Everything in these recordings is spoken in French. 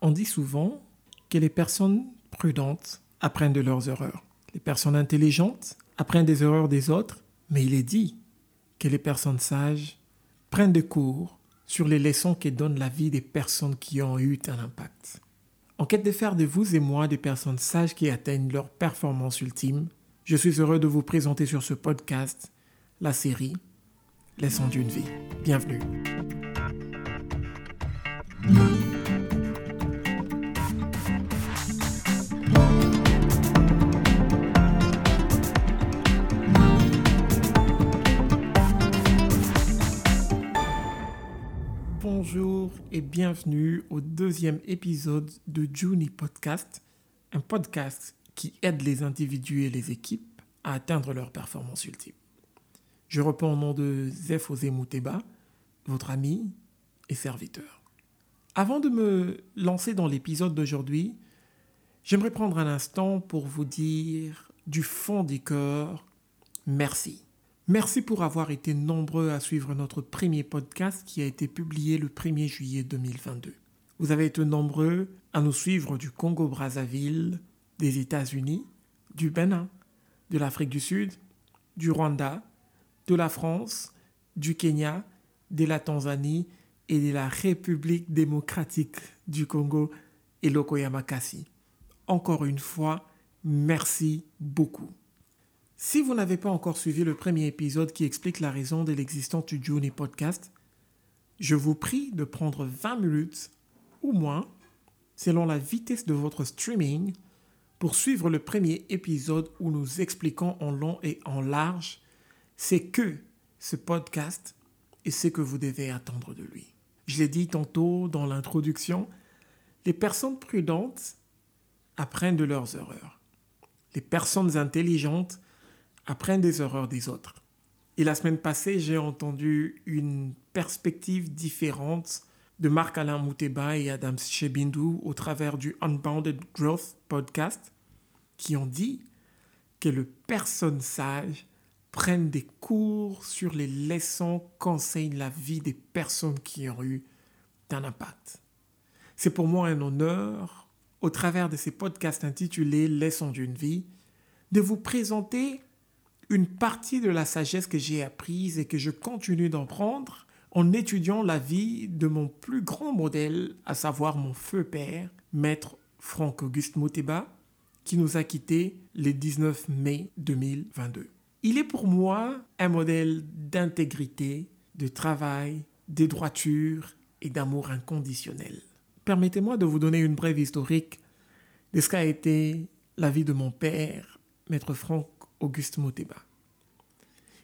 On dit souvent que les personnes prudentes apprennent de leurs erreurs. Les personnes intelligentes apprennent des erreurs des autres, mais il est dit que les personnes sages prennent des cours sur les leçons que donne la vie des personnes qui ont eu un impact. En quête de faire de vous et moi des personnes sages qui atteignent leur performance ultime, je suis heureux de vous présenter sur ce podcast la série Leçons d'une vie. Bienvenue. Et bienvenue au deuxième épisode de Juni Podcast, un podcast qui aide les individus et les équipes à atteindre leur performance ultime. Je reprends au nom de Zef Mouteba, votre ami et serviteur. Avant de me lancer dans l'épisode d'aujourd'hui, j'aimerais prendre un instant pour vous dire du fond du cœur merci. Merci pour avoir été nombreux à suivre notre premier podcast qui a été publié le 1er juillet 2022. Vous avez été nombreux à nous suivre du Congo-Brazzaville, des États-Unis, du Bénin, de l'Afrique du Sud, du Rwanda, de la France, du Kenya, de la Tanzanie et de la République démocratique du Congo et l'Okoyamakasi. Encore une fois, merci beaucoup. Si vous n'avez pas encore suivi le premier épisode qui explique la raison de l'existence du Juni Podcast, je vous prie de prendre 20 minutes ou moins, selon la vitesse de votre streaming, pour suivre le premier épisode où nous expliquons en long et en large c'est que ce podcast et ce que vous devez attendre de lui. Je l'ai dit tantôt dans l'introduction, les personnes prudentes apprennent de leurs erreurs. Les personnes intelligentes apprennent des erreurs des autres. Et la semaine passée, j'ai entendu une perspective différente de Marc-Alain Mouteba et Adam Shebindou au travers du Unbounded Growth podcast qui ont dit que le personne sage prenne des cours sur les leçons qu'enseigne la vie des personnes qui ont eu un impact. C'est pour moi un honneur, au travers de ces podcasts intitulés Leçons d'une vie, de vous présenter une partie de la sagesse que j'ai apprise et que je continue d'en prendre en étudiant la vie de mon plus grand modèle, à savoir mon feu père, maître Franck-Auguste Moteba, qui nous a quittés le 19 mai 2022. Il est pour moi un modèle d'intégrité, de travail, de droiture et d'amour inconditionnel. Permettez-moi de vous donner une brève historique de ce qu'a été la vie de mon père, maître Franck Auguste Moteba.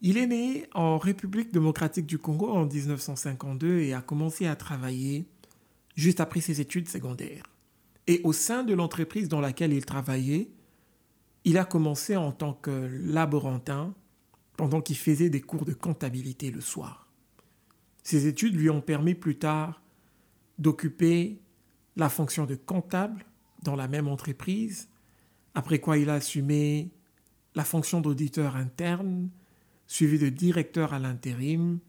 Il est né en République démocratique du Congo en 1952 et a commencé à travailler juste après ses études secondaires. Et au sein de l'entreprise dans laquelle il travaillait, il a commencé en tant que laborantin pendant qu'il faisait des cours de comptabilité le soir. Ses études lui ont permis plus tard d'occuper la fonction de comptable dans la même entreprise, après quoi il a assumé la fonction d'auditeur interne, suivi de directeur à l'intérim,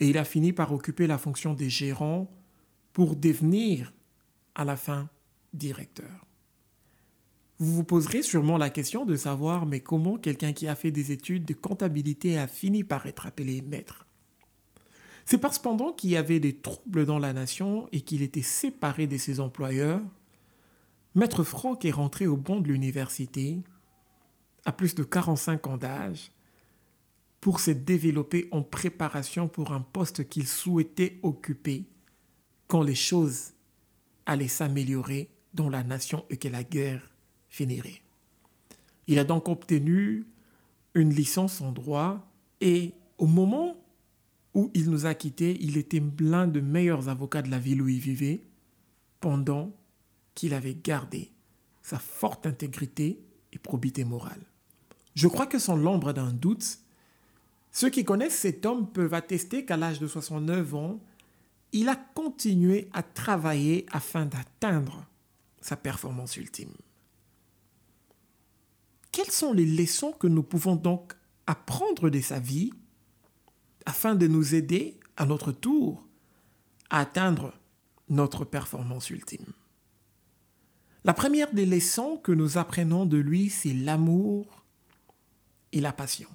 et il a fini par occuper la fonction de gérant pour devenir à la fin directeur. Vous vous poserez sûrement la question de savoir mais comment quelqu'un qui a fait des études de comptabilité a fini par être appelé maître? C'est parce pendant qu'il y avait des troubles dans la nation et qu'il était séparé de ses employeurs, Maître Franck est rentré au banc de l'université, à plus de 45 ans d'âge, pour se développer en préparation pour un poste qu'il souhaitait occuper quand les choses allaient s'améliorer dans la nation et que la guerre finirait. Il a donc obtenu une licence en droit et au moment où il nous a quittés, il était l'un des meilleurs avocats de la ville où il vivait pendant qu'il avait gardé sa forte intégrité et probité morale. Je crois que sans l'ombre d'un doute, ceux qui connaissent cet homme peuvent attester qu'à l'âge de 69 ans, il a continué à travailler afin d'atteindre sa performance ultime. Quelles sont les leçons que nous pouvons donc apprendre de sa vie afin de nous aider à notre tour à atteindre notre performance ultime? La première des leçons que nous apprenons de lui, c'est l'amour la passion.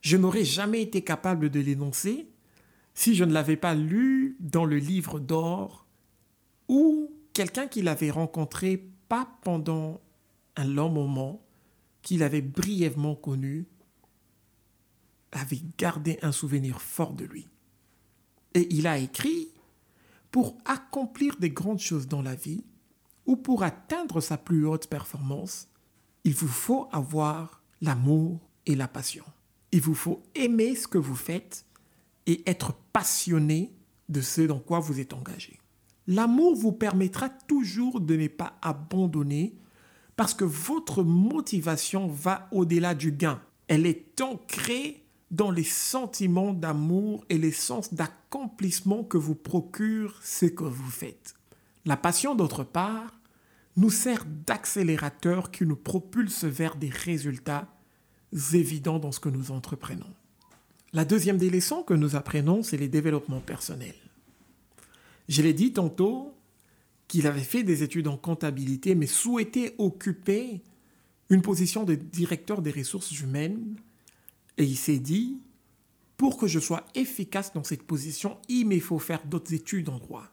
Je n'aurais jamais été capable de l'énoncer si je ne l'avais pas lu dans le livre d'or ou quelqu'un qu'il avait rencontré pas pendant un long moment, qu'il avait brièvement connu, avait gardé un souvenir fort de lui. Et il a écrit, pour accomplir des grandes choses dans la vie, ou pour atteindre sa plus haute performance, il vous faut avoir l'amour et la passion. Il vous faut aimer ce que vous faites et être passionné de ce dans quoi vous êtes engagé. L'amour vous permettra toujours de ne pas abandonner parce que votre motivation va au-delà du gain. Elle est ancrée dans les sentiments d'amour et les sens d'accomplissement que vous procure ce que vous faites. La passion, d'autre part, nous sert d'accélérateur qui nous propulse vers des résultats évidents dans ce que nous entreprenons. La deuxième des leçons que nous apprenons, c'est les développements personnels. Je l'ai dit tantôt qu'il avait fait des études en comptabilité, mais souhaitait occuper une position de directeur des ressources humaines. Et il s'est dit, pour que je sois efficace dans cette position, il me faut faire d'autres études en droit.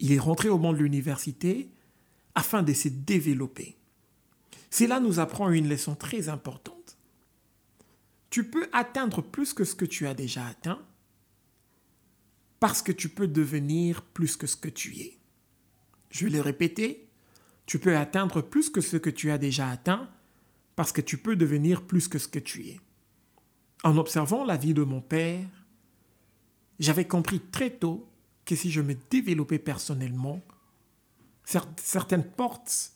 Il est rentré au monde de l'université afin de se développer. Cela nous apprend une leçon très importante. Tu peux atteindre plus que ce que tu as déjà atteint parce que tu peux devenir plus que ce que tu es. Je vais le répéter, tu peux atteindre plus que ce que tu as déjà atteint parce que tu peux devenir plus que ce que tu es. En observant la vie de mon père, j'avais compris très tôt que si je me développais personnellement, certaines portes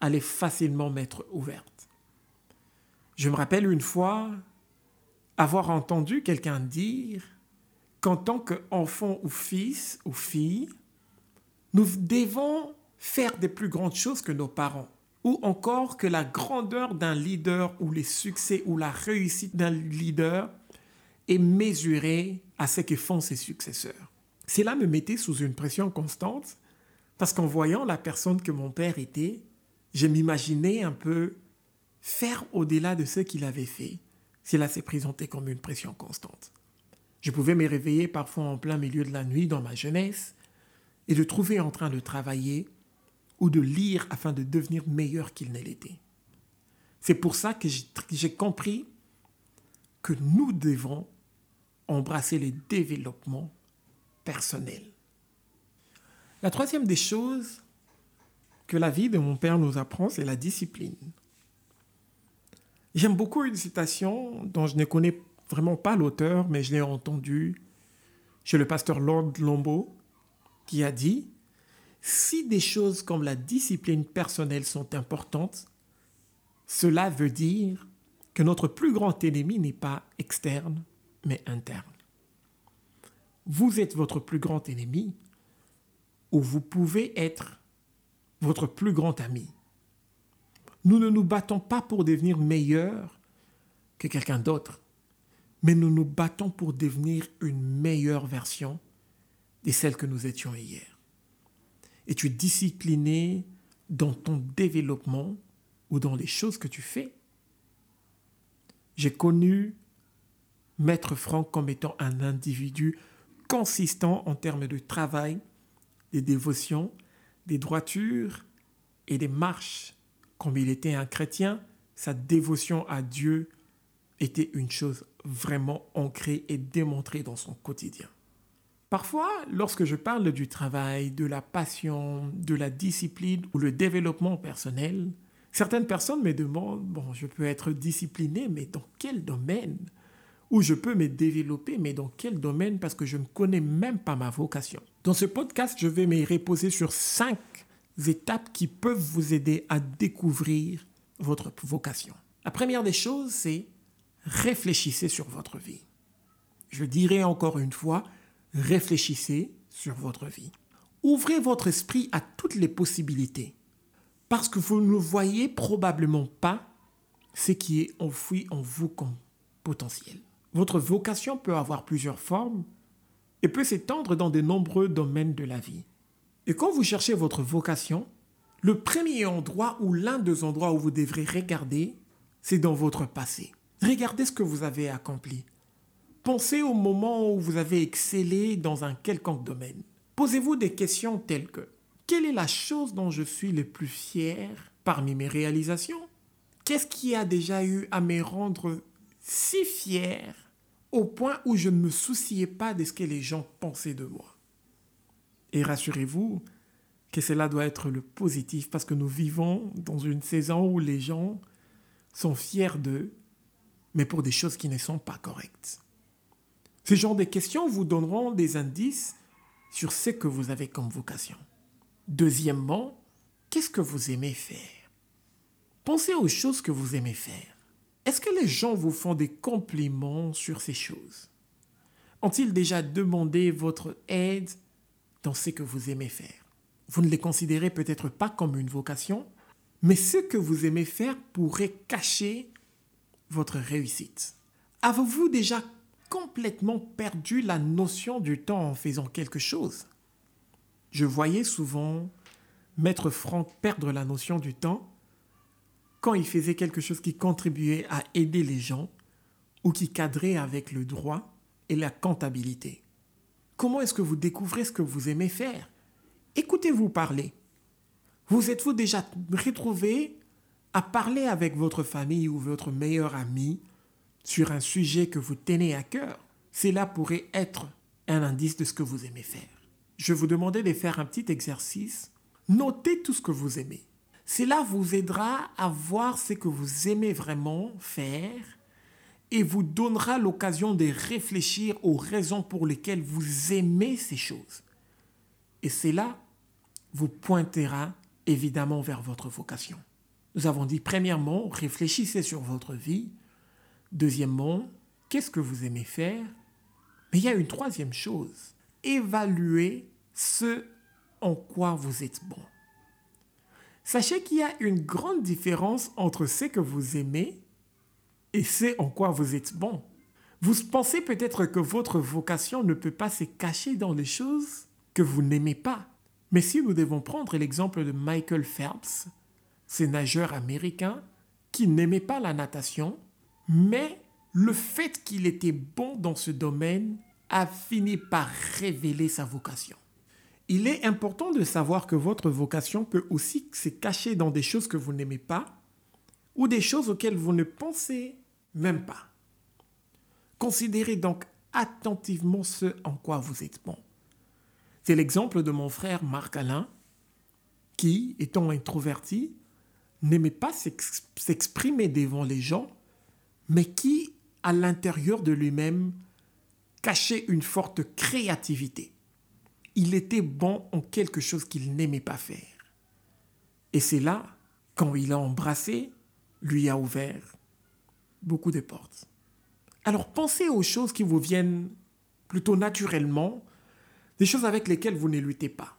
allaient facilement m'être ouvertes. Je me rappelle une fois avoir entendu quelqu'un dire qu'en tant qu'enfant ou fils ou fille, nous devons faire des plus grandes choses que nos parents, ou encore que la grandeur d'un leader ou les succès ou la réussite d'un leader est mesurée à ce que font ses successeurs. Cela me mettait sous une pression constante parce qu'en voyant la personne que mon père était, je m'imaginais un peu faire au-delà de ce qu'il avait fait. Cela s'est présenté comme une pression constante. Je pouvais me réveiller parfois en plein milieu de la nuit dans ma jeunesse et le trouver en train de travailler ou de lire afin de devenir meilleur qu'il ne l'était. C'est pour ça que j'ai compris que nous devons embrasser les développements personnels. La troisième des choses que la vie de mon père nous apprend, c'est la discipline. J'aime beaucoup une citation dont je ne connais vraiment pas l'auteur, mais je l'ai entendu chez le pasteur Lord Lombo, qui a dit Si des choses comme la discipline personnelle sont importantes, cela veut dire que notre plus grand ennemi n'est pas externe, mais interne. Vous êtes votre plus grand ennemi ou vous pouvez être votre plus grand ami. Nous ne nous battons pas pour devenir meilleurs que quelqu'un d'autre, mais nous nous battons pour devenir une meilleure version de celle que nous étions hier. Et tu es discipliné dans ton développement ou dans les choses que tu fais. J'ai connu Maître Franck comme étant un individu consistant en termes de travail, des dévotions, des droitures et des marches. Comme il était un chrétien, sa dévotion à Dieu était une chose vraiment ancrée et démontrée dans son quotidien. Parfois, lorsque je parle du travail, de la passion, de la discipline ou le développement personnel, certaines personnes me demandent, bon, je peux être discipliné, mais dans quel domaine? Ou je peux me développer, mais dans quel domaine Parce que je ne connais même pas ma vocation. Dans ce podcast, je vais me reposer sur cinq étapes qui peuvent vous aider à découvrir votre vocation. La première des choses, c'est réfléchissez sur votre vie. Je dirai encore une fois, réfléchissez sur votre vie. Ouvrez votre esprit à toutes les possibilités, parce que vous ne voyez probablement pas ce qui est enfoui en vous comme potentiel. Votre vocation peut avoir plusieurs formes et peut s'étendre dans de nombreux domaines de la vie. Et quand vous cherchez votre vocation, le premier endroit ou l'un des endroits où vous devrez regarder, c'est dans votre passé. Regardez ce que vous avez accompli. Pensez au moment où vous avez excellé dans un quelconque domaine. Posez-vous des questions telles que quelle est la chose dont je suis le plus fier parmi mes réalisations? Qu'est-ce qui a déjà eu à me rendre si fier au point où je ne me souciais pas de ce que les gens pensaient de moi Et rassurez-vous que cela doit être le positif parce que nous vivons dans une saison où les gens sont fiers d'eux, mais pour des choses qui ne sont pas correctes. Ce genre de questions vous donneront des indices sur ce que vous avez comme vocation. Deuxièmement, qu'est-ce que vous aimez faire? Pensez aux choses que vous aimez faire. Est-ce que les gens vous font des compliments sur ces choses? Ont-ils déjà demandé votre aide dans ce que vous aimez faire? Vous ne les considérez peut-être pas comme une vocation, mais ce que vous aimez faire pourrait cacher votre réussite. Avez-vous déjà complètement perdu la notion du temps en faisant quelque chose? Je voyais souvent Maître Franck perdre la notion du temps quand il faisait quelque chose qui contribuait à aider les gens ou qui cadrait avec le droit et la comptabilité. Comment est-ce que vous découvrez ce que vous aimez faire? Écoutez-vous parler. Vous êtes-vous déjà retrouvé à parler avec votre famille ou votre meilleur ami sur un sujet que vous tenez à cœur, cela pourrait être un indice de ce que vous aimez faire. Je vous demandais de faire un petit exercice. Notez tout ce que vous aimez. Cela vous aidera à voir ce que vous aimez vraiment faire et vous donnera l'occasion de réfléchir aux raisons pour lesquelles vous aimez ces choses. Et cela vous pointera évidemment vers votre vocation. Nous avons dit premièrement, réfléchissez sur votre vie, Deuxièmement, qu'est-ce que vous aimez faire? Mais il y a une troisième chose. Évaluez ce en quoi vous êtes bon. Sachez qu'il y a une grande différence entre ce que vous aimez et ce en quoi vous êtes bon. Vous pensez peut-être que votre vocation ne peut pas se cacher dans les choses que vous n'aimez pas. Mais si nous devons prendre l'exemple de Michael Phelps, ce nageur américain qui n'aimait pas la natation, mais le fait qu'il était bon dans ce domaine a fini par révéler sa vocation. Il est important de savoir que votre vocation peut aussi se cacher dans des choses que vous n'aimez pas ou des choses auxquelles vous ne pensez même pas. Considérez donc attentivement ce en quoi vous êtes bon. C'est l'exemple de mon frère Marc Alain, qui, étant introverti, n'aimait pas s'exprimer devant les gens mais qui, à l'intérieur de lui-même, cachait une forte créativité. Il était bon en quelque chose qu'il n'aimait pas faire. Et c'est là, quand il a embrassé, lui a ouvert beaucoup de portes. Alors pensez aux choses qui vous viennent plutôt naturellement, des choses avec lesquelles vous ne luttez pas.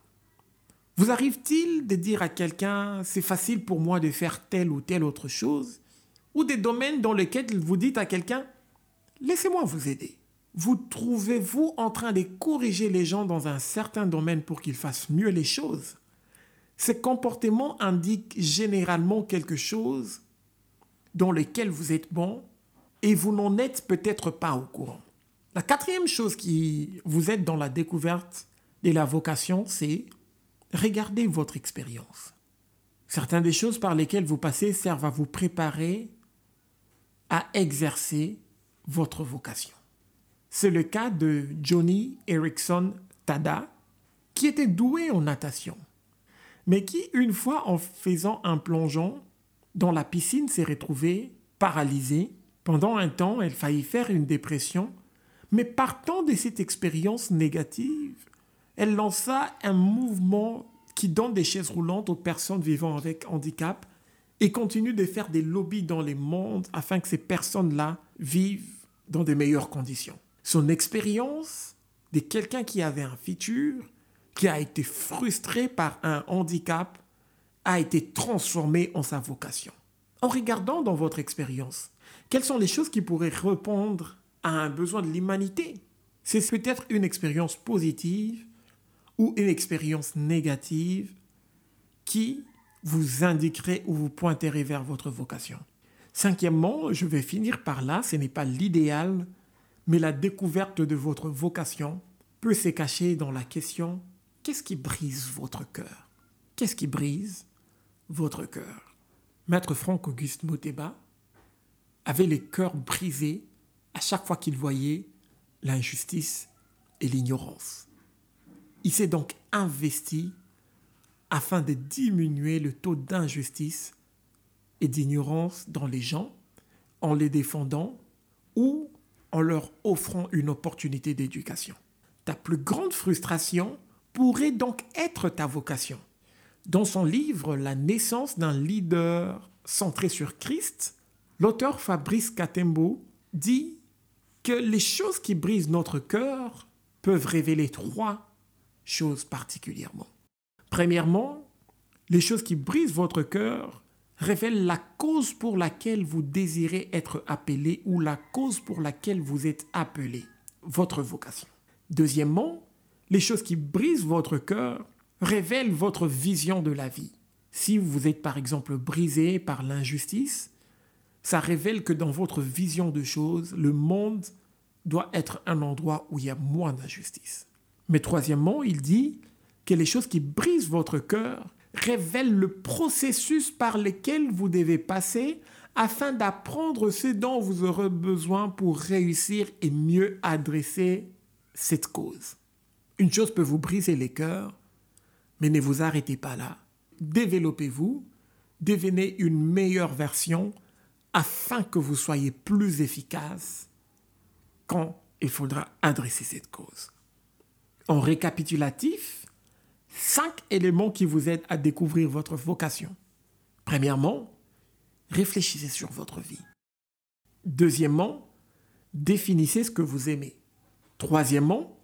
Vous arrive-t-il de dire à quelqu'un, c'est facile pour moi de faire telle ou telle autre chose ou des domaines dans lesquels vous dites à quelqu'un, laissez-moi vous aider. Vous trouvez-vous en train de corriger les gens dans un certain domaine pour qu'ils fassent mieux les choses? Ces comportements indiquent généralement quelque chose dans lequel vous êtes bon et vous n'en êtes peut-être pas au courant. La quatrième chose qui vous aide dans la découverte de la vocation, c'est regarder votre expérience. Certaines des choses par lesquelles vous passez servent à vous préparer à exercer votre vocation. C'est le cas de Johnny Erickson Tada, qui était doué en natation, mais qui, une fois en faisant un plongeon dans la piscine, s'est retrouvé paralysé. Pendant un temps, elle faillit faire une dépression, mais partant de cette expérience négative, elle lança un mouvement qui donne des chaises roulantes aux personnes vivant avec handicap et continue de faire des lobbies dans les mondes afin que ces personnes-là vivent dans de meilleures conditions. Son expérience de quelqu'un qui avait un futur, qui a été frustré par un handicap, a été transformée en sa vocation. En regardant dans votre expérience, quelles sont les choses qui pourraient répondre à un besoin de l'humanité? C'est peut-être une expérience positive ou une expérience négative qui vous indiquerait ou vous pointerait vers votre vocation. Cinquièmement, je vais finir par là, ce n'est pas l'idéal, mais la découverte de votre vocation peut se cacher dans la question qu'est-ce qui brise votre cœur? Qu'est-ce qui brise votre cœur? Maître Franck Auguste Moteba avait les cœurs brisés à chaque fois qu'il voyait l'injustice et l'ignorance. Il s'est donc investi afin de diminuer le taux d'injustice et d'ignorance dans les gens en les défendant ou en leur offrant une opportunité d'éducation. Ta plus grande frustration pourrait donc être ta vocation. Dans son livre La naissance d'un leader centré sur Christ, l'auteur Fabrice Katembo dit que les choses qui brisent notre cœur peuvent révéler trois choses particulièrement. Premièrement, les choses qui brisent votre cœur révèlent la cause pour laquelle vous désirez être appelé ou la cause pour laquelle vous êtes appelé, votre vocation. Deuxièmement, les choses qui brisent votre cœur révèlent votre vision de la vie. Si vous êtes par exemple brisé par l'injustice, ça révèle que dans votre vision de choses, le monde doit être un endroit où il y a moins d'injustice. Mais troisièmement, il dit, que les choses qui brisent votre cœur révèlent le processus par lequel vous devez passer afin d'apprendre ce dont vous aurez besoin pour réussir et mieux adresser cette cause. Une chose peut vous briser les cœurs, mais ne vous arrêtez pas là. Développez-vous, devenez une meilleure version afin que vous soyez plus efficace quand il faudra adresser cette cause. En récapitulatif, cinq éléments qui vous aident à découvrir votre vocation. Premièrement, réfléchissez sur votre vie. Deuxièmement, définissez ce que vous aimez. Troisièmement,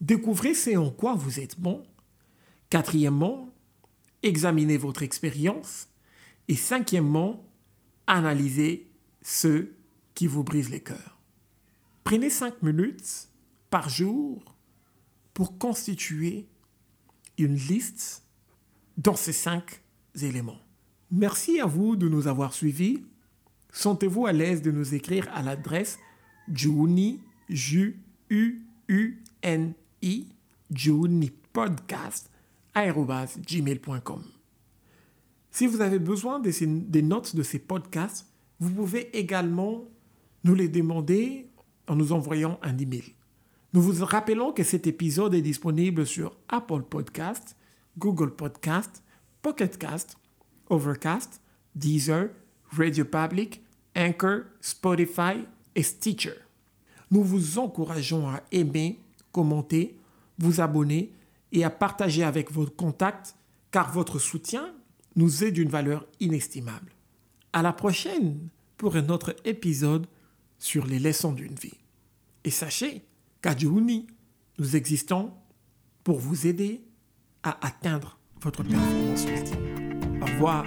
découvrez ce en quoi vous êtes bon. Quatrièmement, examinez votre expérience. Et cinquièmement, analysez ceux qui vous brisent les cœurs. Prenez cinq minutes par jour pour constituer une liste dans ces cinq éléments. Merci à vous de nous avoir suivis. Sentez-vous à l'aise de nous écrire à l'adresse Juni, J U U N I, gmail.com. Si vous avez besoin des notes de ces podcasts, vous pouvez également nous les demander en nous envoyant un email. Nous vous rappelons que cet épisode est disponible sur Apple Podcast, Google Podcast, Pocket Cast, Overcast, Deezer, Radio Public, Anchor, Spotify et Stitcher. Nous vous encourageons à aimer, commenter, vous abonner et à partager avec vos contacts car votre soutien nous est d'une valeur inestimable. À la prochaine pour un autre épisode sur les leçons d'une vie. Et sachez Kajuni, nous existons pour vous aider à atteindre votre performance ultime. Au revoir.